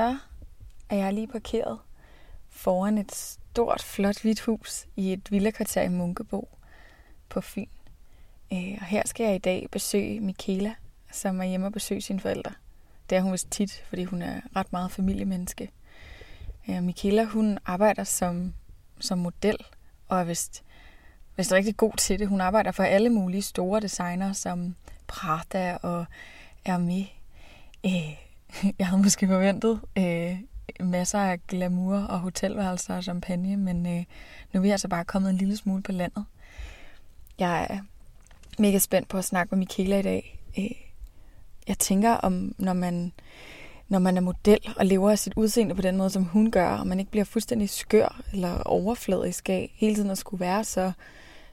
så er jeg lige parkeret foran et stort, flot hvidt hus i et villakvarter i Munkebo på Fyn. Øh, og her skal jeg i dag besøge Michaela, som er hjemme og besøge sine forældre. Det er hun vist tit, fordi hun er ret meget familiemenneske. Øh, Michaela, hun arbejder som, som model, og er vist, vist rigtig god til det. Hun arbejder for alle mulige store designer, som Prada og Hermé. Øh, jeg havde måske forventet øh, masser af glamour og hotelværelser og champagne, men øh, nu er vi altså bare kommet en lille smule på landet. Jeg er mega spændt på at snakke med Michaela i dag. Øh, jeg tænker om, når man, når man er model og lever af sit udseende på den måde, som hun gør, og man ikke bliver fuldstændig skør eller overfladisk af hele tiden at skulle være så,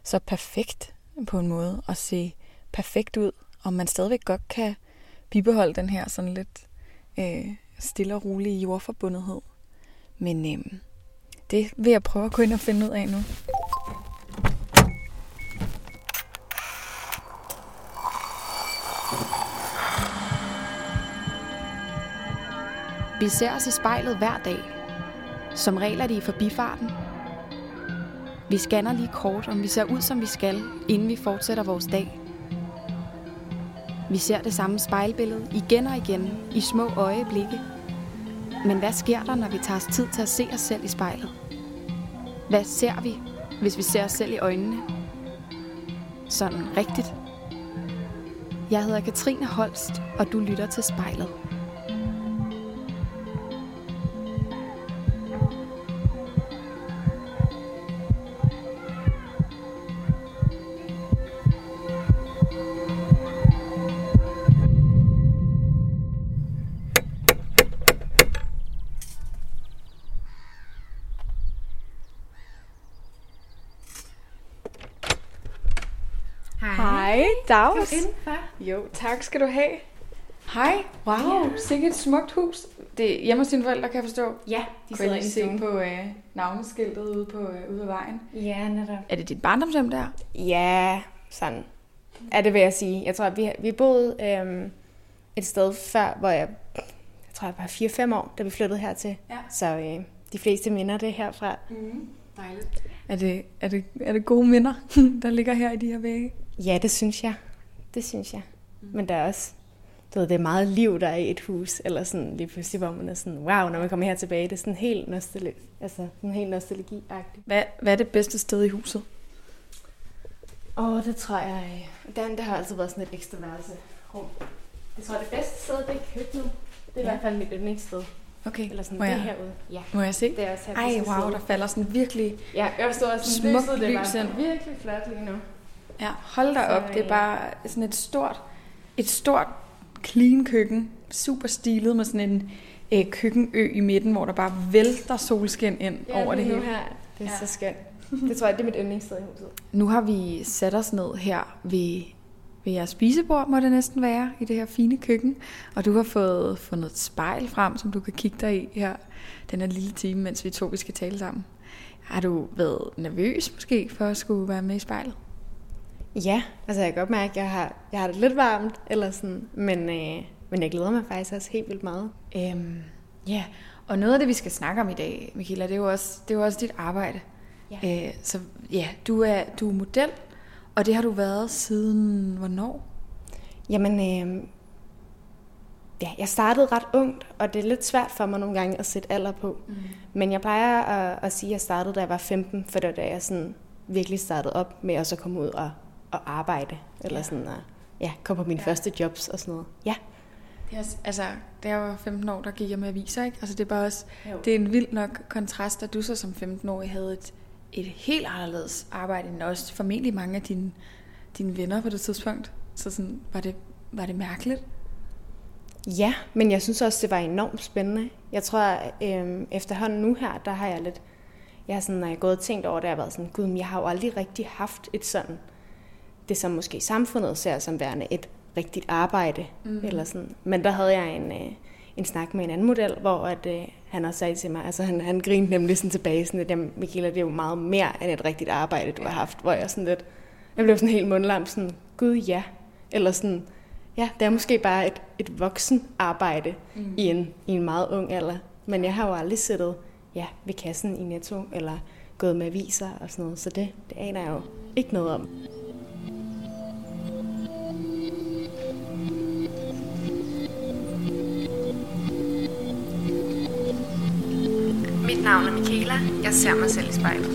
så perfekt på en måde, og se perfekt ud, om man stadigvæk godt kan bibeholde den her sådan lidt øh, stille og rolig jordforbundethed. Men øh, det vil jeg prøve at gå ind og finde ud af nu. Vi ser os i spejlet hver dag. Som regel er det i forbifarten. Vi scanner lige kort, om vi ser ud, som vi skal, inden vi fortsætter vores dag. Vi ser det samme spejlbillede igen og igen i små øjeblikke. Men hvad sker der, når vi tager os tid til at se os selv i spejlet? Hvad ser vi, hvis vi ser os selv i øjnene? Sådan rigtigt. Jeg hedder Katrine Holst, og du lytter til spejlet. Dags. Jo, tak skal du have. Hej, wow, ja. sikkert et smukt hus. Det er hjemme hos dine forældre, kan jeg forstå. Ja, de Kunne sidder i stuen. på øh, navneskiltet ude på øh, ude af vejen. Ja, netop. Er det dit barndomshjem der? Ja, sådan er det, vil jeg sige. Jeg tror, vi, vi boede øhm, et sted før, hvor jeg, jeg tror, jeg var 4-5 år, da vi flyttede hertil. Ja. Så øh, de fleste minder det herfra. Mm, dejligt. Er det, er, det, er det gode minder, der ligger her i de her vægge? Ja, det synes jeg. Det synes jeg. Men der er også, du ved, det er meget liv, der er i et hus, eller sådan lige pludselig, hvor man er sådan, wow, når man kommer her tilbage, det er sådan helt nostalgi, altså sådan helt nostalgi-agtigt. Hvad, hvad er det bedste sted i huset? Åh, oh, det tror jeg. Den, der har altid været sådan et ekstra værelserum. Jeg tror, det bedste sted, det er køkkenet. Det er Ja. i hvert fald mit yndlingsted. Okay, Eller sådan, må det jeg, herude. Ja, må jeg se? det er også her, Ej, wow, sidde. der falder sådan virkelig... Ja, jeg står også sådan, Smukt lyset, det er lys ind. virkelig flot lige nu. Ja, hold da Så, op. Det er øh, bare sådan et stort, et stort clean køkken. Super stilet med sådan en øh, køkkenø i midten, hvor der bare vælter solskin ind Ja, over det nu hele. her. Det er Ja. så skønt. Det tror jeg, det er mit yndlingssted i huset. Nu har vi sat os ned her ved, ved jeres spisebord, må det næsten være, i det her fine køkken. Og du har fået fundet et spejl frem, som du kan kigge dig i her den her lille time, mens vi to vi skal tale sammen. Har du været nervøs måske for at skulle være med i spejlet? Ja, altså jeg kan godt mærke, at jeg har, jeg har det lidt varmt, eller sådan, men, øh, men jeg glæder mig faktisk også helt vildt meget. Øhm, ja, og noget af det, vi skal snakke om i dag, Michaela, det er jo også, det er jo også dit arbejde. Ja. Øh, så ja, du er, du er model, og det har du været siden hvornår? Jamen, øh, ja, jeg startede ret ungt, og det er lidt svært for mig nogle gange at sætte alder på. Mm. Men jeg plejer at, at sige, at jeg startede, da jeg var 15, for det var da jeg sådan virkelig startede op med at så komme ud og, og arbejde, eller Ja. sådan at ja, komme på mine ja. første jobs og sådan noget. Ja, Det er, også- altså, da jeg var 15 år, der gik jeg med aviser, ikke? Altså, det er bare også, Jo. det er en vild nok kontrast, at du så som 15-årig havde et, et helt anderledes arbejde, end også formentlig mange af dine, dine venner på det tidspunkt. Så sådan, var det, var det mærkeligt? Ja, men jeg synes også, det var enormt spændende. Jeg tror, at øhm, efterhånden nu her, der har jeg lidt... Jeg har sådan, når jeg er gået og tænkt over det, jeg har været sådan, gud, men jeg har jo aldrig rigtig haft et sådan... Det som måske samfundet ser som værende et rigtigt arbejde. Mm. Eller sådan. Men der havde jeg en, øh, en snak med en anden model, hvor at, øh, han også sagde til mig, altså han, han grinede nemlig sådan tilbage, sådan lidt, jamen Michaela, det er jo meget mere end et rigtigt arbejde, du har haft. Hvor jeg sådan lidt, jeg blev sådan helt mundlam, sådan, gud ja. Eller sådan, ja, det er måske bare et, et voksen arbejde mm. i, en, i en meget ung alder. Men jeg har jo aldrig siddet ja, ved kassen i Netto, eller gået med aviser og sådan noget, så det, det aner jeg jo ikke noget om. Navn er Michaela. Jeg ser mig selv i spejlet.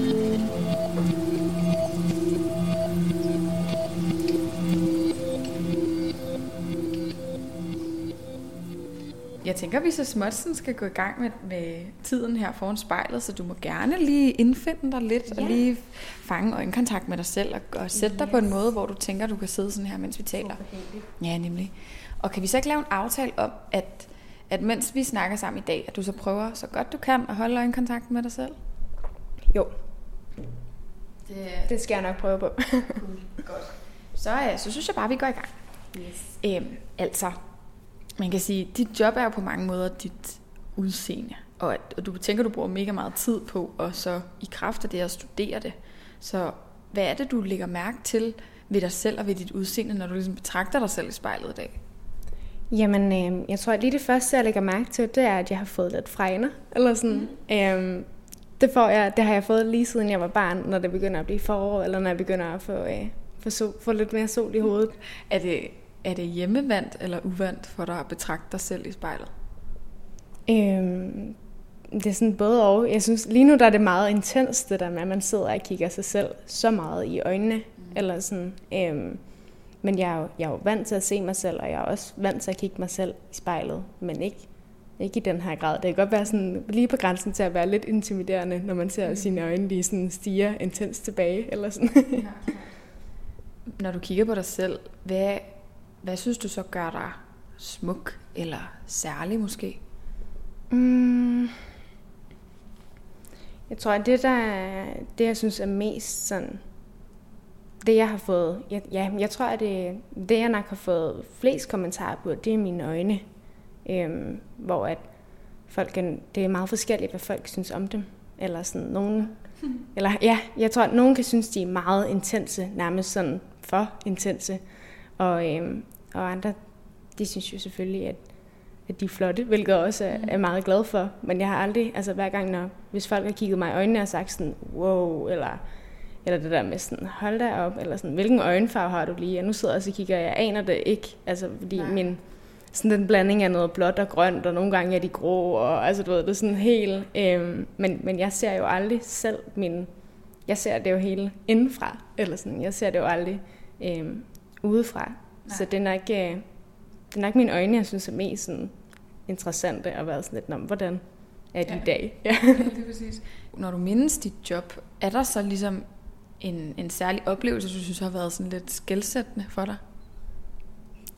Jeg tænker, at vi så småt skal gå i gang med, med tiden her foran spejlet, så du må gerne lige indfinde dig lidt, ja. og lige fange øjenkontakt med dig selv, og, og sætte yes. dig på en måde, hvor du tænker, du kan sidde sådan her, mens vi taler. Ja, nemlig. Og kan vi så ikke lave en aftale om, at, at mens vi snakker sammen i dag, at du så prøver så godt du kan at holde øjenkontakt med dig selv? Jo. Det, det skal jeg nok prøve på. cool. Godt. Så, øh, så synes jeg bare, at vi går i gang. Yes. Øhm, altså, man kan sige, dit job er jo på mange måder dit udseende. Og, at, og du tænker, du bruger mega meget tid på, og så i kraft af det at studere det. Så hvad er det, du lægger mærke til ved dig selv og ved dit udseende, når du ligesom betragter dig selv i spejlet i dag? Jamen, øh, jeg tror, at lige det første, jeg lægger mærke til, det er, at jeg har fået lidt fregner. Eller sådan. Mm. Øh, det, får jeg, det har jeg fået lige siden jeg var barn, når det begynder at blive forår, eller når jeg begynder at få, øh, få, sol, få lidt mere sol i hovedet. Er det, er det hjemmevandt eller uvandt for dig at betragte dig selv i spejlet? Øhm, det er sådan både og. Jeg synes, lige nu der er det meget intens, det der med, at man sidder og kigger sig selv så meget i øjnene. Mm. Eller sådan, øhm, men jeg er, jo, jeg er jo vant til at se mig selv, og jeg er også vant til at kigge mig selv i spejlet, men ikke, ikke i den her grad. Det kan godt være sådan, lige på grænsen til at være lidt intimiderende, når man ser mm. sine øjne lige sådan stiger intens tilbage. Eller sådan. Når du kigger på dig selv, hvad, hvad synes du så gør dig smuk eller særlig måske? Mm. Jeg tror, at det, der, det jeg synes er mest sådan, det jeg har fået, ja, ja jeg tror, at det, det jeg nok har fået flest kommentarer på, det er mine øjne. Øhm, hvor at folk, det er meget forskelligt, hvad folk synes om dem. Eller sådan nogen, eller ja, jeg tror, at nogen kan synes, de er meget intense, nærmest sådan for intense. Og, øhm, og andre, de synes jo selvfølgelig, at, at de er flotte, hvilket jeg også er, mm. er meget glad for. Men jeg har aldrig, altså hver gang, når, hvis folk har kigget mig i øjnene og sagt sådan, wow, eller, eller det der med sådan, hold da op, eller sådan, hvilken øjenfarve har du lige? Og nu sidder jeg og så kigger, jeg aner det ikke, altså fordi Nej. min, sådan den blanding af noget blåt og grønt, og nogle gange er de grå, og altså du ved, det er sådan helt, øhm, men, men jeg ser jo aldrig selv min, jeg ser det jo hele indenfra, eller sådan, jeg ser det jo aldrig øhm, udefra. Nej. Så det er, nok, øh, det er nok mine øjne, jeg synes er mest sådan, interessante at være sådan lidt, om, hvordan er de ja. i dag? Ja. ja, det er præcis. Når du mindes dit job, er der så ligesom en, en særlig oplevelse, du synes har været sådan lidt skældsættende for dig?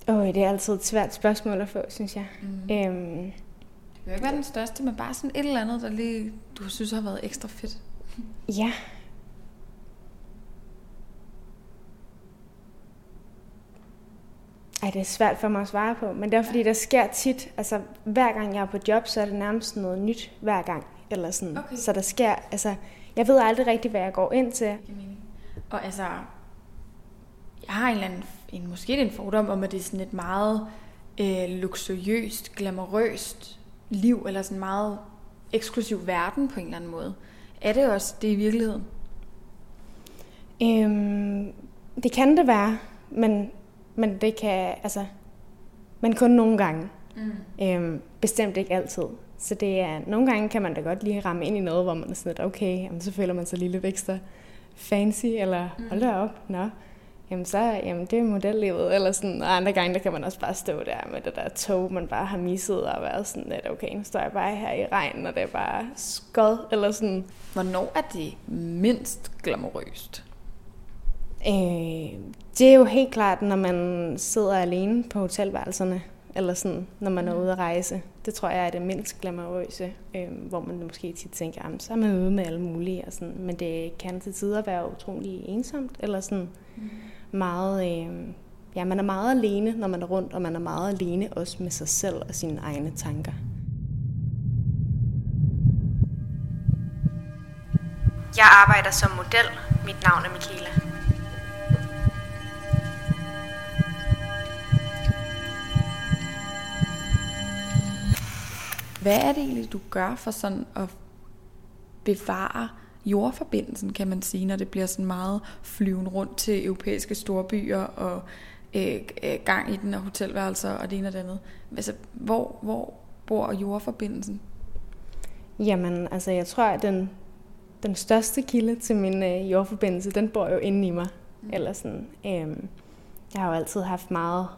Åh, oh, det er altid et svært spørgsmål at få, synes jeg. Mm. Øhm, det vil ikke være den største, men bare sådan et eller andet, der lige, du synes har været ekstra fedt. Ja, Ej, det er svært for mig at svare på, men det er fordi, der sker tit, altså hver gang jeg er på job, så er det nærmest noget nyt hver gang. Eller sådan. Okay. Så der sker, altså, jeg ved aldrig rigtigt, hvad jeg går ind til. Og altså, jeg har en eller anden, en, måske en fordom om, at det er sådan et meget øh, luksuriøst, glamourøst liv, eller sådan en meget eksklusiv verden på en eller anden måde. Er det også det i virkeligheden? Øhm, det kan det være, men men det kan, altså, men kun nogle gange. Mm. Øhm, bestemt ikke altid. Så det er, nogle gange kan man da godt lige ramme ind i noget, hvor man er sådan lidt, okay, jamen, så føler man sig lige lidt ekstra fancy, eller mm. hold da op, nå. Jamen så, jamen det er modellivet, eller sådan, og andre gange, der kan man også bare stå der med det der tog, man bare har misset, og være sådan lidt, okay, nu står jeg bare her i regnen, og det er bare skod, eller sådan. Hvornår er det mindst glamourøst? Øh, det er jo helt klart, når man sidder alene på hotelværelserne, eller sådan, når man er mm. ude at rejse. Det tror jeg er det mindst glamourøse, øh, hvor man måske tit tænker, jamen, så er man ude med alle mulige, og sådan. men det kan til tider være utrolig ensomt, eller sådan mm. meget, øh, ja, man er meget alene, når man er rundt, og man er meget alene også med sig selv og sine egne tanker. Jeg arbejder som model. Mit navn er Michaela. Hvad er det egentlig, du gør for sådan at bevare jordforbindelsen, kan man sige, når det bliver sådan meget flyven rundt til europæiske storbyer og øh, øh, gang i den og hotelværelser og det ene og det andet. Altså, hvor, hvor bor jordforbindelsen? Jamen, altså jeg tror, at den, den største kilde til min øh, jordforbindelse, den bor jo inde i mig. Mm. Eller sådan, øh, jeg har jo altid haft meget,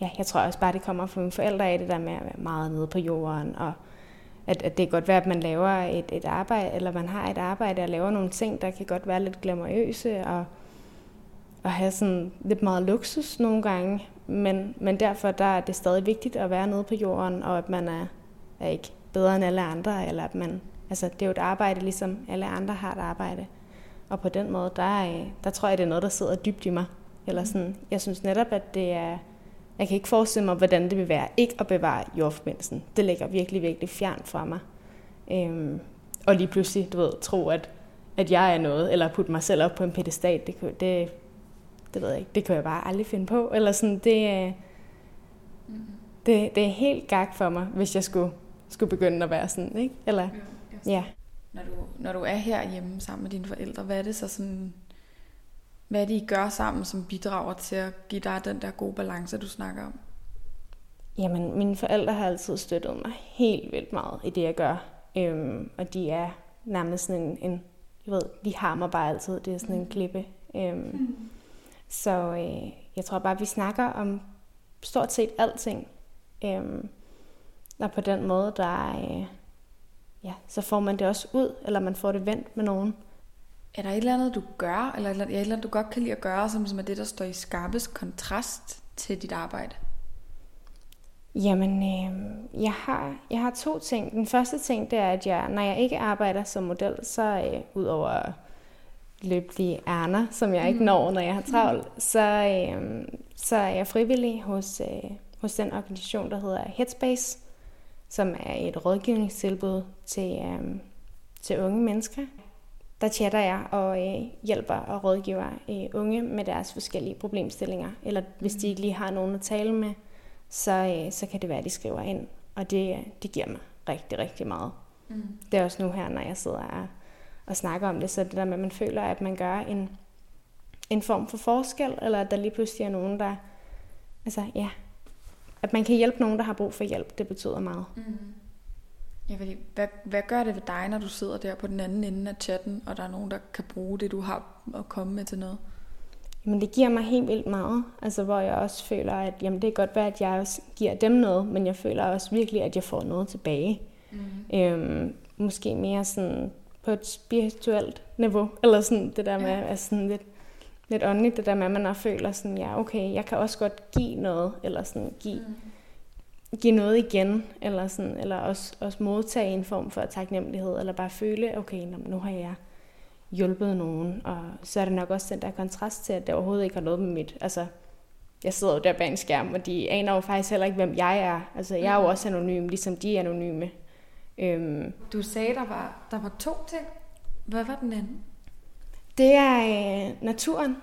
ja, jeg tror også bare, det kommer fra mine forældre af, det der med at være meget nede på jorden, og at, at det kan godt være, at man laver et, et arbejde, eller man har et arbejde og laver nogle ting, der kan godt være lidt glamourøse, og, og have sådan lidt meget luksus nogle gange, men, men derfor der er det stadig vigtigt at være nede på jorden, og at man er, er ikke bedre end alle andre, eller at man, altså det er jo et arbejde, ligesom alle andre har et arbejde. Og på den måde, der, der tror jeg, det er noget, der sidder dybt i mig. Eller sådan, jeg synes netop, at det er, jeg kan ikke forestille mig, hvordan det vil være ikke at bevare jordforbindelsen. Det ligger virkelig, virkelig fjern fra mig. Øhm, og lige pludselig, du ved, tro, at, at jeg er noget, eller putte mig selv op på en pedestal, det, det, det ved jeg ikke, det kan jeg bare aldrig finde på. Eller sådan, det, mm. det, det er helt gak for mig, hvis jeg skulle, skulle begynde at være sådan, ikke? Eller, ja. ja. Når du, når du er her hjemme sammen med dine forældre, hvad er det så sådan, hvad I gør sammen, som bidrager til at give dig den der gode balance, du snakker om? Jamen, mine forældre har altid støttet mig helt vildt meget i det, jeg gør. Øhm, og de er nærmest sådan en, en, jeg ved, de har mig bare altid. Det er sådan en mm. klippe. Øhm, mm. Så øh, jeg tror bare, vi snakker om stort set alting. Øhm, og på den måde, der øh, ja, så får man det også ud, eller man får det vendt med nogen. Er der et eller andet, du gør, eller et eller andet, du godt kan lide at gøre, som, som er det, der står i skarpest kontrast til dit arbejde? Jamen, øh, jeg, har, jeg har to ting. Den første ting, det er, at jeg, når jeg ikke arbejder som model, så øh, ud over løbelige ærner, som jeg ikke mm. når, når jeg har travlt, så, øh, så er jeg frivillig hos, øh, hos den organisation, der hedder Headspace, som er et rådgivningstilbud til, øh, til unge mennesker. Der chatter jeg og øh, hjælper og rådgiver øh, unge med deres forskellige problemstillinger, eller hvis de ikke lige har nogen at tale med, så, øh, så kan det være, at de skriver ind, og det, det giver mig rigtig, rigtig meget. Mm. Det er også nu her, når jeg sidder og, og snakker om det, så det der med, at man føler, at man gør en, en form for forskel, eller at der lige pludselig er nogen, der, altså ja, at man kan hjælpe nogen, der har brug for hjælp, det betyder meget. Mm. Ja, fordi hvad, hvad gør det ved dig, når du sidder der på den anden ende af chatten, og der er nogen, der kan bruge det, du har at komme med til noget? Jamen det giver mig helt vildt meget, altså hvor jeg også føler, at jamen, det kan godt være, at jeg også giver dem noget, men jeg føler også virkelig, at jeg får noget tilbage. Mm. Øhm, måske mere sådan på et spirituelt niveau, eller sådan det der med, ja. altså sådan lidt, lidt åndeligt, det der med, at man føler sådan, ja okay, jeg kan også godt give noget, eller sådan give, mm. Give noget igen, eller, sådan, eller også, også modtage en form for taknemmelighed, eller bare føle, okay, nu har jeg hjulpet nogen, og så er det nok også den der kontrast til, at det overhovedet ikke har noget med mit, altså jeg sidder jo der bag en skærm, og de aner jo faktisk heller ikke, hvem jeg er. Altså, jeg er jo mm. også anonym, ligesom de er anonyme. Øhm. Du sagde, der var, der var to ting. Hvad var den anden? Det er øh, naturen.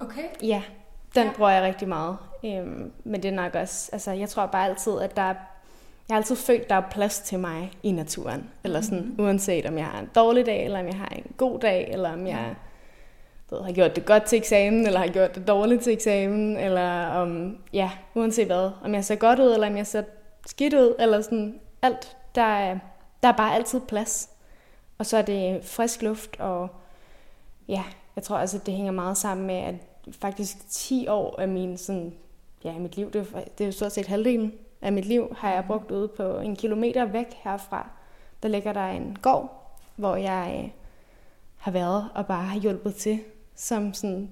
Okay. Ja, den ja. bruger jeg rigtig meget. Øhm, men det er nok også, altså jeg tror bare altid, at der er, jeg har altid følt, at der er plads til mig i naturen. Eller sådan, mm-hmm. uanset om jeg har en dårlig dag, eller om jeg har en god dag, eller om jeg ved, har gjort det godt til eksamen, eller har gjort det dårligt til eksamen, eller om, ja, uanset hvad, om jeg ser godt ud, eller om jeg ser skidt ud, eller sådan alt, der er, der er bare altid plads. Og så er det frisk luft, og ja, jeg tror altså, det hænger meget sammen med, at faktisk 10 år af min, sådan, ja, mit liv, det er, det er jo stort set halvdelen af mit liv, har jeg brugt ude på en kilometer væk herfra. Der ligger der en gård, hvor jeg øh, har været og bare har hjulpet til som sådan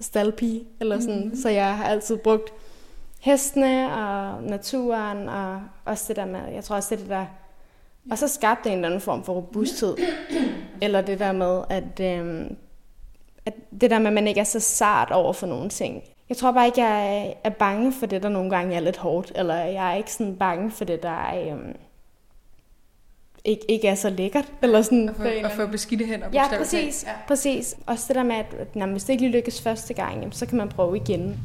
staldpige, eller sådan. Mm-hmm. Så jeg har altid brugt hestene og naturen, og også det der med, jeg tror også det der, og så skabte det en eller anden form for robusthed. eller det der med, at øhm, at det der med, at man ikke er så sart over for nogle ting. Jeg tror bare ikke, jeg er bange for det, der nogle gange er lidt hårdt, eller jeg er ikke sådan bange for det, der er, øhm, ikke, ikke er så lækkert. Eller sådan, og få, og få beskidte hænder. Ja, præcis, ja. præcis. Også det der med, at, at hvis det ikke lige lykkes første gang, jamen, så kan man prøve igen.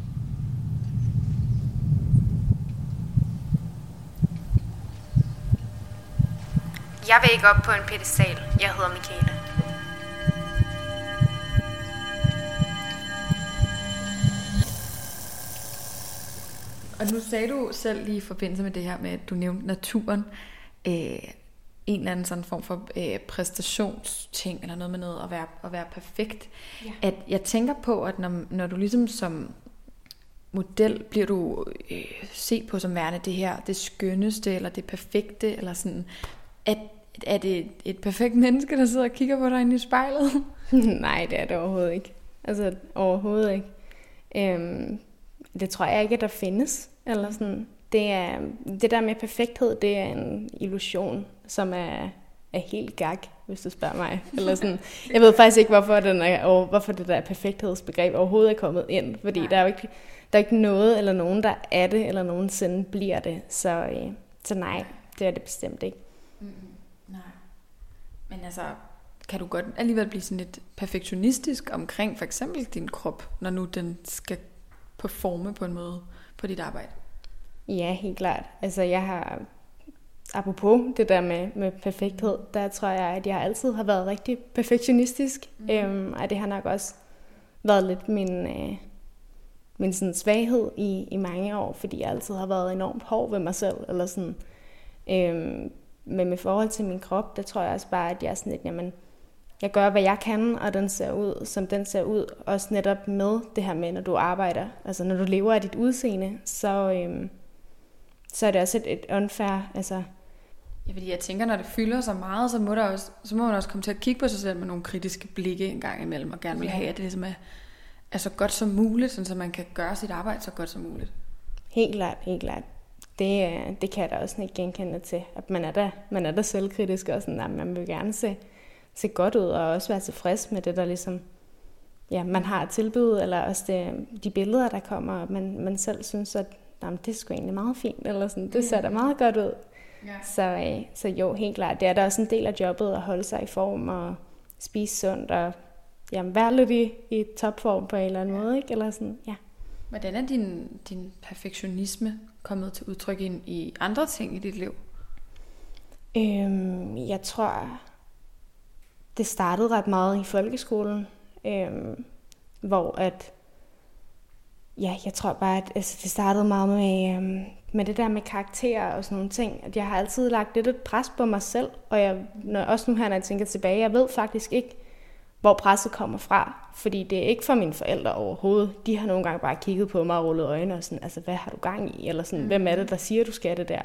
Jeg vil ikke op på en pedestal. Jeg hedder Michaela. Og nu sagde du selv lige i forbindelse med det her med, at du nævnte naturen, øh, en eller anden sådan form for øh, præstationsting, eller noget med noget at være, at være perfekt. Ja. At jeg tænker på, at når, når du ligesom som model bliver du øh, set på som værende det her, det skønneste, eller det perfekte, eller sådan, at er det et, et perfekt menneske, der sidder og kigger på dig inde i spejlet? Nej, det er det overhovedet ikke. Altså overhovedet ikke. Øhm, det tror jeg ikke, der findes. Eller sådan. Det, er, det der med perfekthed, det er en illusion, som er, er helt gag, hvis du spørger mig. Eller sådan. Jeg ved faktisk ikke, hvorfor, den er, hvorfor det der perfekthedsbegreb overhovedet er kommet ind. Fordi Nej. der er jo ikke, der er ikke noget eller nogen, der er det, eller nogensinde bliver det. Så, øh, så nej, det er det bestemt ikke. Mm, nej. Men altså, kan du godt alligevel blive sådan lidt perfektionistisk omkring for eksempel din krop, når nu den skal performe på en måde på dit arbejde? Ja, helt klart. Altså jeg har, apropos det der med, med perfekthed, der tror jeg, at jeg altid har været rigtig perfektionistisk. Mm. Øhm, og det har nok også været lidt min, øh, min sådan svaghed i, i mange år, fordi jeg altid har været enormt hård ved mig selv. Eller sådan. Øhm, men med forhold til min krop, der tror jeg også bare, at jeg er sådan lidt, jamen, jeg gør, hvad jeg kan, og den ser ud, som den ser ud. Også netop med det her med, når du arbejder, altså når du lever af dit udseende, så, øhm, så er det også et, et unfair, altså... Ja, fordi jeg tænker, når det fylder så meget, så må, der også, så må man også komme til at kigge på sig selv med nogle kritiske blikke en gang imellem, og gerne vil have, at det ligesom er, er så godt som muligt, så man kan gøre sit arbejde så godt som muligt. Helt klart, helt klart. Det, det kan jeg da også ikke genkende til, at man er da, man er da selvkritisk, og sådan, at man vil gerne se, se godt ud, og også være tilfreds med det, der ligesom, ja, man har et tilbud, eller også det, de billeder, der kommer, og man, man selv synes, at jamen, det er sgu egentlig meget fint, eller sådan, det ser da meget godt ud. Ja. Så, øh, så jo, helt klart, det er da også en del af jobbet at holde sig i form og spise sundt og jamen, være lidt i, i topform på en eller anden ja. måde, ikke? Eller sådan, ja. Hvordan er din, din perfektionisme kommet til udtryk i, i andre ting i dit liv? Øhm, jeg tror, det startede ret meget i folkeskolen, øhm, hvor at, ja, jeg tror bare, at altså, det startede meget med, øhm, med det der med karakterer og sådan nogle ting, at jeg har altid lagt lidt et pres på mig selv, og jeg, når, også nu her, når jeg tænker tilbage, jeg ved faktisk ikke, hvor presset kommer fra, fordi det er ikke for mine forældre overhovedet. De har nogle gange bare kigget på mig og rullet øjnene og sådan, altså hvad har du gang i? Eller sådan, mm. hvem er det, der siger, du skal det der?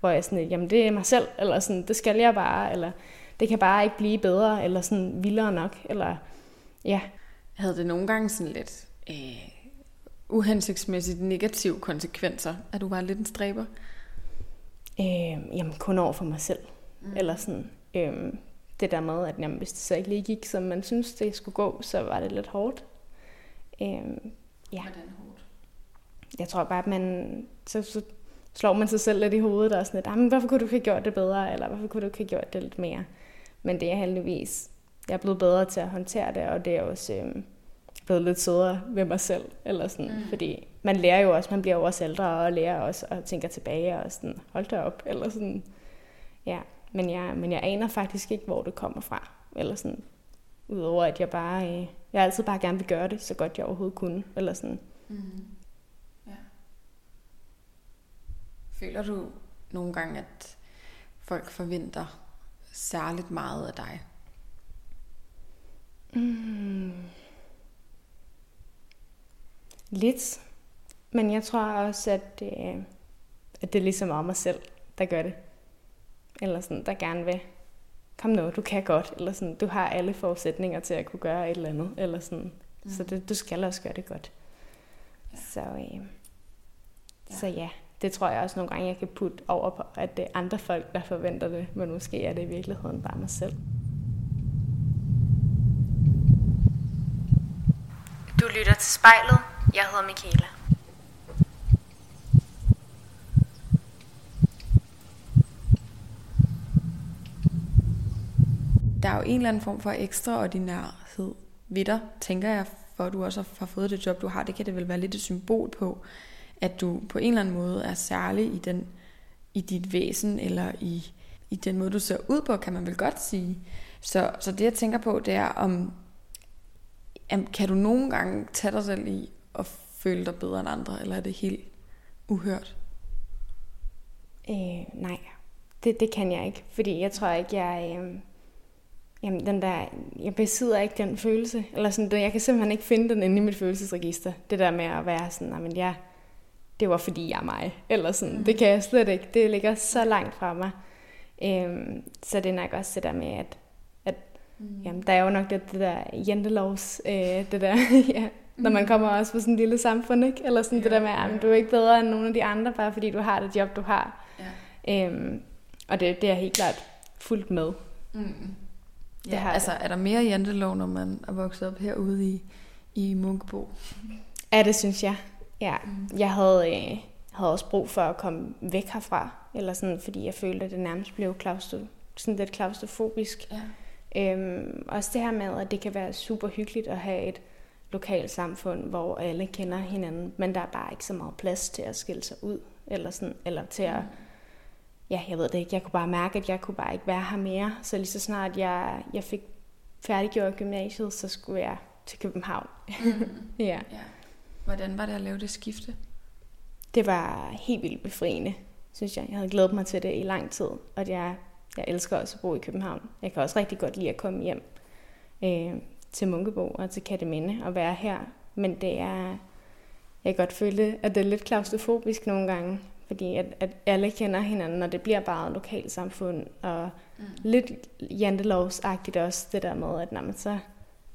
Hvor jeg sådan, jamen det er mig selv, eller sådan, det skal jeg bare, eller det kan bare ikke blive bedre, eller sådan vildere nok, eller ja. Havde det nogle gange sådan lidt øh, uhensigtsmæssigt negative konsekvenser, at du var lidt en stræber? Øh, jamen kun over for mig selv, mm. eller sådan. Øh, det der med, at jamen, hvis det så ikke lige gik, som man synes, det skulle gå, så var det lidt hårdt. Øh, ja. Hvordan hårdt? Jeg tror bare, at man, så, så slår man sig selv lidt i hovedet og sådan lidt, hvorfor kunne du ikke have gjort det bedre, eller hvorfor kunne du ikke have gjort det lidt mere? Men det er heldigvis, jeg er blevet bedre til at håndtere det, og det er også øh, blevet lidt sødere ved mig selv. Eller sådan, mm. Fordi man lærer jo også, man bliver jo også ældre, og lærer også og tænker tilbage og sådan, hold da op. Eller sådan, ja. Men jeg, men jeg aner faktisk ikke, hvor det kommer fra. Eller sådan, udover at jeg bare, øh, jeg altid bare gerne vil gøre det, så godt jeg overhovedet kunne. Eller sådan. Mm. Ja. Føler du nogle gange, at folk forventer særligt meget af dig? Mm. Lidt. Men jeg tror også, at det, at det er ligesom om mig selv, der gør det. Eller sådan, der gerne vil, kom nu, du kan godt. Eller sådan, du har alle forudsætninger til at kunne gøre et eller andet. Eller sådan. Mm. Så det, du skal også gøre det godt. Ja. Så, øh, ja. så ja, det tror jeg også nogle gange, jeg kan putte over på, at det er andre folk, der forventer det, men måske er det i virkeligheden bare mig selv. Du lytter til spejlet. Jeg hedder Michaela. Der er jo en eller anden form for ekstraordinærhed ved dig, tænker jeg, for at du også har fået det job, du har. Det kan det vel være lidt et symbol på, at du på en eller anden måde er særlig i, den, i dit væsen, eller i, i den måde, du ser ud på, kan man vel godt sige. Så, så det, jeg tænker på, det er, om kan du nogle gange tage dig selv i at føle dig bedre end andre, eller er det helt uhørt? Øh, nej, det, det kan jeg ikke, fordi jeg tror ikke, jeg... Øh, jamen, den der, jeg besidder ikke den følelse, eller sådan, jeg kan simpelthen ikke finde den inde i mit følelsesregister. Det der med at være sådan, men jeg, det var fordi jeg er mig, eller sådan, mm. det kan jeg slet ikke. Det ligger så langt fra mig. Øhm, så det er nok også det der med, at, at mm. jamen, der er jo nok det, det der jentelovs, øh, det der, ja, når man mm. kommer også på sådan en lille samfund, ikke? Eller sådan ja, det der med, at du er ikke bedre end nogen af de andre, bare fordi du har det job, du har. Ja. Øhm, og det, det er helt klart fuldt med. Mm. Ja, har altså er der mere jantelov, når man er vokset op herude i, i Munkebo? Ja, det synes jeg. Ja, mm. jeg havde, øh, havde også brug for at komme væk herfra, eller sådan, fordi jeg følte, at det nærmest blev klaustro, sådan lidt klaustrofobisk. Ja. Øhm, også det her med, at det kan være super hyggeligt at have et lokalt samfund, hvor alle kender hinanden, men der er bare ikke så meget plads til at skille sig ud, eller, sådan, eller til at, ja, jeg ved det ikke, jeg kunne bare mærke, at jeg kunne bare ikke være her mere, så lige så snart jeg, jeg fik færdiggjort gymnasiet, så skulle jeg til København. Mm. ja. ja. Hvordan var det at lave det skifte? Det var helt vildt befriende, synes jeg. Jeg havde glædet mig til det i lang tid, og jeg, jeg elsker også at bo i København. Jeg kan også rigtig godt lide at komme hjem øh, til Munkebo og til Katteminde og være her. Men det er, jeg kan godt føle, at det er lidt klaustrofobisk nogle gange, fordi at, at alle kender hinanden, og det bliver bare et lokalsamfund, og mm. lidt jantelovsagtigt også, det der med, at når man så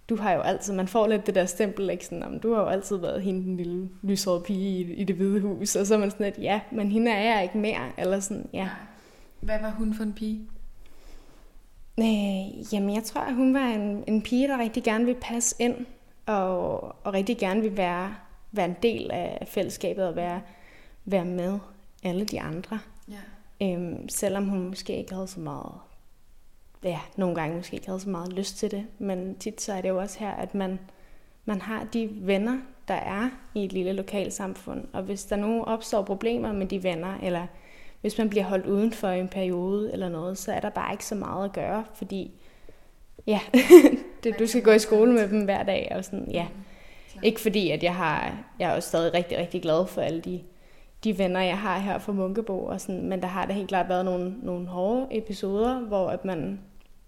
du har jo altid, man får lidt det der stempel, ikke sådan, om, du har jo altid været hende, den lille lyshårede pige i, i det hvide hus, og så er man sådan lidt, ja, men hende er jeg ikke mere, eller sådan, ja. Hvad var hun for en pige? Øh, jamen, jeg tror, at hun var en, en pige, der rigtig gerne ville passe ind, og, og rigtig gerne ville være, være en del af fællesskabet, og være, være med alle de andre. Ja. Øhm, selvom hun måske ikke havde så meget ja, nogle gange måske ikke havde så meget lyst til det, men tit så er det jo også her, at man, man har de venner, der er i et lille lokalsamfund, og hvis der nu opstår problemer med de venner, eller hvis man bliver holdt uden for en periode eller noget, så er der bare ikke så meget at gøre, fordi ja, det, du skal gå i skole med dem hver dag, og sådan, ja. Ikke fordi, at jeg har, jeg er også stadig rigtig, rigtig glad for alle de, de venner, jeg har her fra Munkebo, og sådan, men der har det helt klart været nogle, nogle hårde episoder, hvor at man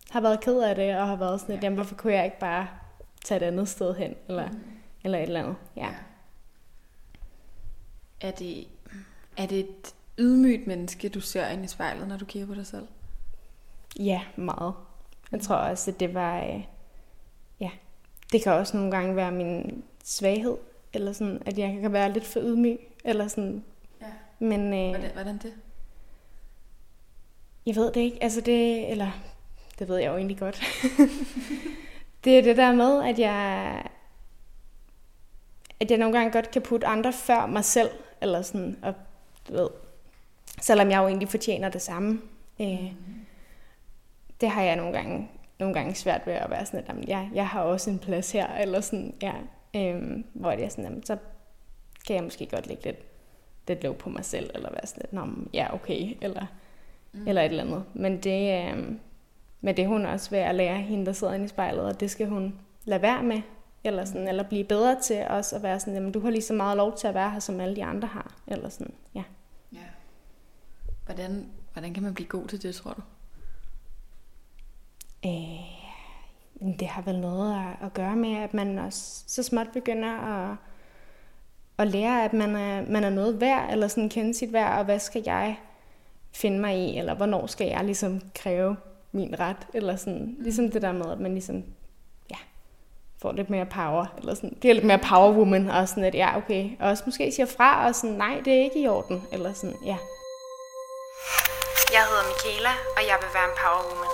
har været ked af det, og har været sådan lidt, jamen hvorfor kunne jeg ikke bare tage et andet sted hen, eller, mm. eller et eller andet. Ja. ja. Er det, er det et ydmygt menneske, du ser ind i spejlet, når du kigger på dig selv? Ja, meget. Jeg tror også, at det var... Øh, ja, det kan også nogle gange være min svaghed, eller sådan, at jeg kan være lidt for ydmyg, eller sådan. Ja. Men, øh, hvordan, hvordan det? Jeg ved det ikke. Altså det, eller det ved jeg jo egentlig godt. det er det der med, at jeg, at jeg nogle gange godt kan putte andre før mig selv, eller sådan, og du ved, selvom jeg jo egentlig fortjener det samme. Øh, mm. Det har jeg nogle gange, nogle gange svært ved at være sådan, at jamen, jeg, jeg har også en plads her, eller sådan, ja, øh, hvor det er sådan, jamen, så kan jeg måske godt lægge lidt, lidt lov på mig selv, eller være sådan lidt, ja, okay, eller, mm. eller et eller andet. Men det, øh, men det er hun også ved at lære hende, der sidder inde i spejlet, og det skal hun lade være med, eller, sådan, eller blive bedre til også at være sådan, jamen du har lige så meget lov til at være her, som alle de andre har. Eller sådan, ja. ja. Hvordan, hvordan kan man blive god til det, tror du? Øh, det har vel noget at, at gøre med, at man også så småt begynder at, at lære, at man er, man er noget værd, eller sådan kende sit værd, og hvad skal jeg finde mig i, eller hvornår skal jeg ligesom kræve min ret, eller sådan, ligesom det der med, at man ligesom, ja, får lidt mere power, eller sådan, bliver lidt mere power woman, og sådan, at ja, okay, og også måske siger fra, og sådan, nej, det er ikke i orden, eller sådan, ja. Jeg hedder Michaela, og jeg vil være en power woman.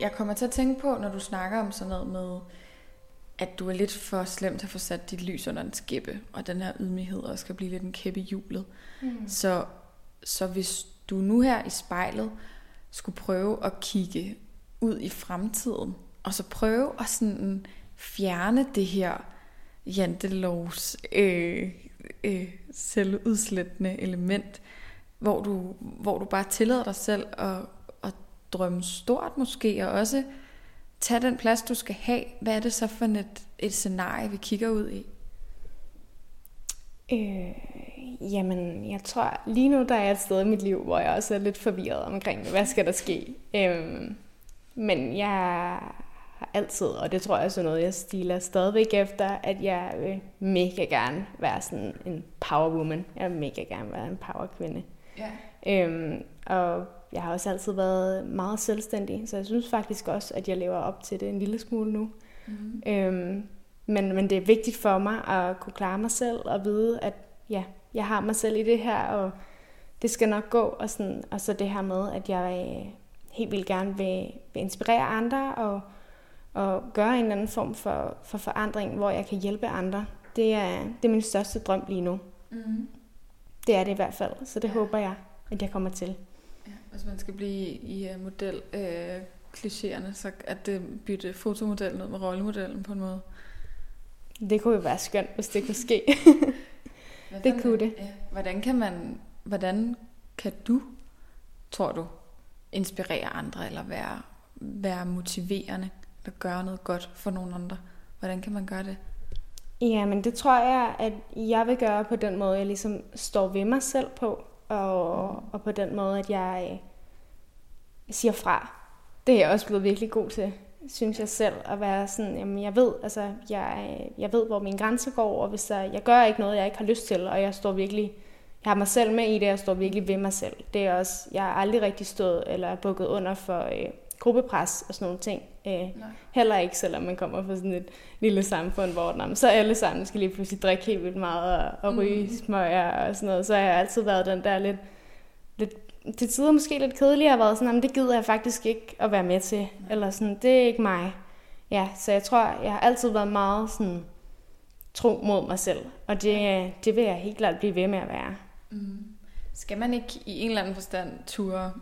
Jeg kommer til at tænke på, når du snakker om sådan noget med, at du er lidt for slem til at få sat dit lys under en skæppe, og den her ydmyghed også skal blive lidt en kæppe i hjulet. Mm. Så, så hvis du nu her i spejlet skulle prøve at kigge ud i fremtiden, og så prøve at sådan fjerne det her jantelovs øh, øh, selvudslættende element, hvor du, hvor du bare tillader dig selv at, at drømme stort måske, og også tage den plads, du skal have. Hvad er det så for et, et scenarie, vi kigger ud i? Øh, jamen, jeg tror, lige nu der er et sted i mit liv, hvor jeg også er lidt forvirret omkring, hvad skal der ske? Øh, men jeg har altid, og det tror jeg også er noget, jeg stiler stadigvæk efter, at jeg vil mega gerne være sådan en power woman. Jeg vil mega gerne være en power kvinde. Ja. Øhm, og jeg har også altid været meget selvstændig, så jeg synes faktisk også, at jeg lever op til det en lille smule nu. Mm. Øhm, men, men det er vigtigt for mig at kunne klare mig selv og vide, at ja, jeg har mig selv i det her, og det skal nok gå. Og, sådan, og så det her med, at jeg øh, helt vildt gerne vil, vil inspirere andre og, og gøre en eller anden form for, for forandring, hvor jeg kan hjælpe andre. Det er, det er min største drøm lige nu. Mm. Det er det i hvert fald, så det håber jeg, at jeg kommer til. Hvis man skal blive i uh, model øh, klichéerne, så at det bytte fotomodellen ud med rollemodellen på en måde. Det kunne jo være skønt, hvis det kunne ske. det kunne det. Ja. Hvordan kan man, hvordan kan du, tror du, inspirere andre eller være, være motiverende eller gøre noget godt for nogle andre? Hvordan kan man gøre det? Ja, men det tror jeg, at jeg vil gøre på den måde, jeg ligesom står ved mig selv på, og, og på den måde, at jeg øh, siger fra. Det er jeg også blevet virkelig god til, synes jeg selv, at være sådan, jamen jeg ved, altså, jeg, jeg ved, hvor min grænse går, og hvis der, jeg gør ikke noget, jeg ikke har lyst til, og jeg står virkelig, jeg har mig selv med i det, jeg står virkelig ved mig selv. Det er også, jeg har aldrig rigtig stået eller bukket under for øh, gruppepres og sådan nogle ting. Øh, heller ikke, selvom man kommer fra sådan et lille samfund, hvor når så alle sammen skal lige pludselig drikke helt vildt meget og, og ryge mm. smøger og sådan noget. Så har jeg altid været den der lidt, lidt til tider måske lidt kedelig har været sådan, det gider jeg faktisk ikke at være med til. Eller sådan, det er ikke mig. Ja, så jeg tror, jeg har altid været meget sådan tro mod mig selv. Og det, det vil jeg helt klart blive ved med at være. Mm. Skal man ikke i en eller anden forstand ture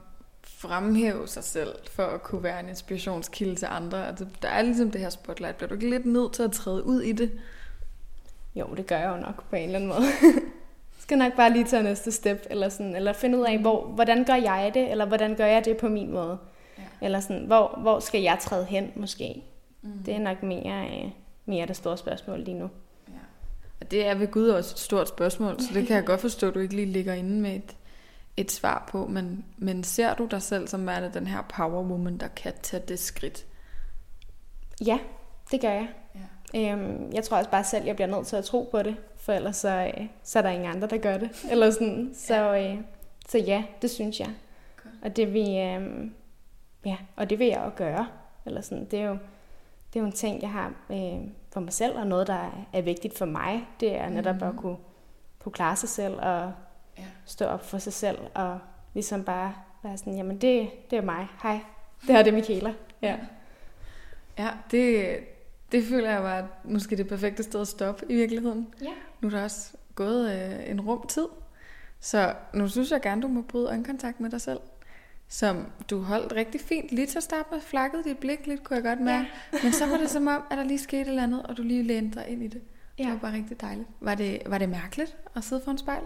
fremhæve sig selv for at kunne være en inspirationskilde til andre? Altså, der er ligesom det her spotlight. Bliver du ikke lidt nødt til at træde ud i det? Jo, det gør jeg jo nok på en eller anden måde. skal nok bare lige tage næste step, eller, sådan, eller finde ud af, hvor, hvordan gør jeg det, eller hvordan gør jeg det på min måde. Ja. Eller sådan, hvor, hvor skal jeg træde hen måske? Mm. Det er nok mere, øh, mere det store spørgsmål lige nu. Ja. Og det er ved Gud også et stort spørgsmål, så det kan jeg godt forstå, at du ikke lige ligger inde med et, et svar på, men, men ser du dig selv som værende den her power woman, der kan tage det skridt? Ja, det gør jeg. Ja. Øhm, jeg tror også bare selv, jeg bliver nødt til at tro på det, for ellers så, øh, så er der ingen andre, der gør det. Eller sådan. Så, øh, så ja, det synes jeg. Og det vil, øh, ja, og det vil jeg også gøre. Eller sådan, det er jo, det er jo en ting, jeg har øh, for mig selv, og noget, der er vigtigt for mig. Det er netop mm-hmm. at kunne, kunne klare sig selv, og ja. stå op for sig selv, og ligesom bare være sådan, jamen det, det er mig, hej, det her det er Michaela. Ja, ja det, det føler jeg var måske det perfekte sted at stoppe i virkeligheden. Ja. Nu er der også gået øh, en rum tid, så nu synes jeg gerne, du må bryde øjenkontakt med dig selv. Som du holdt rigtig fint. Lige til at starte med flakkede dit blik lidt, kunne jeg godt mærke. Ja. Men så var det som om, at der lige skete et eller andet, og du lige lænede dig ind i det. Ja. Det var bare rigtig dejligt. Var det, var det mærkeligt at sidde foran spejl?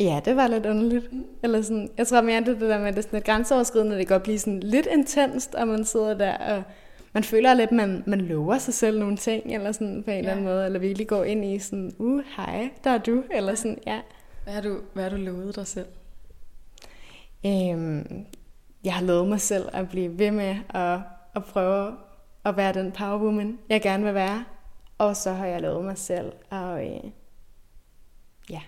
Ja, det var lidt underligt. Mm. Eller sådan, jeg tror mere, det, det der med, at det er sådan et grænseoverskridende, det kan godt blive sådan lidt intenst, og man sidder der og man føler lidt, at man, man lover sig selv nogle ting, eller sådan på en ja. eller anden måde, eller virkelig går ind i sådan, uh, hej, der er du, eller sådan, ja. Hvad har du, hvad har du lovet dig selv? Øhm, jeg har lovet mig selv at blive ved med at, at prøve at være den powerwoman, jeg gerne vil være. Og så har jeg lovet mig selv at, øh, ja,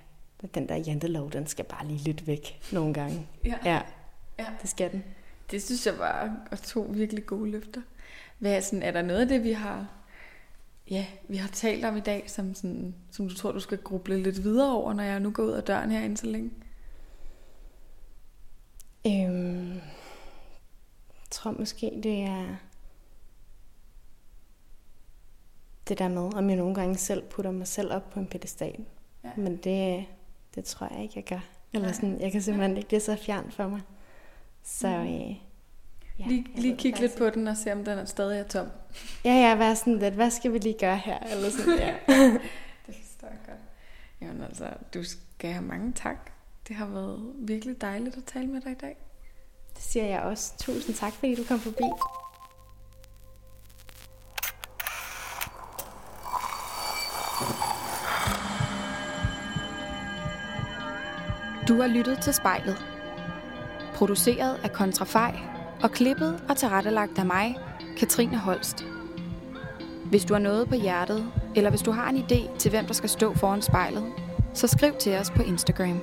den der jantelov, den skal bare lige lidt væk nogle gange. Ja. ja. ja. Det skal den. Det synes jeg var to virkelig gode løfter. Hvad er, sådan, er der noget af det, vi har, ja, vi har talt om i dag, som, sådan, som du tror, du skal gruble lidt videre over, når jeg nu går ud af døren her så længe? Øhm, jeg tror måske, det er det der med, om jeg nogle gange selv putter mig selv op på en pedestal. Ja. Men det, det tror jeg ikke, jeg gør. Eller sådan, jeg kan simpelthen ikke, det er så fjern for mig. Så mm. øh, Ja, lige lige kigge lidt på den og se, om den er stadig er tom. Ja, ja, være sådan lidt, hvad skal vi lige gøre her? Eller sådan, ja. det forstår jeg godt. Jamen altså, du skal have mange tak. Det har været virkelig dejligt at tale med dig i dag. Det siger jeg også. Tusind tak, fordi du kom forbi. Du har lyttet til spejlet. Produceret af Kontrafej og klippet og tilrettelagt af mig, Katrine Holst. Hvis du har noget på hjertet, eller hvis du har en idé til, hvem der skal stå foran spejlet, så skriv til os på Instagram.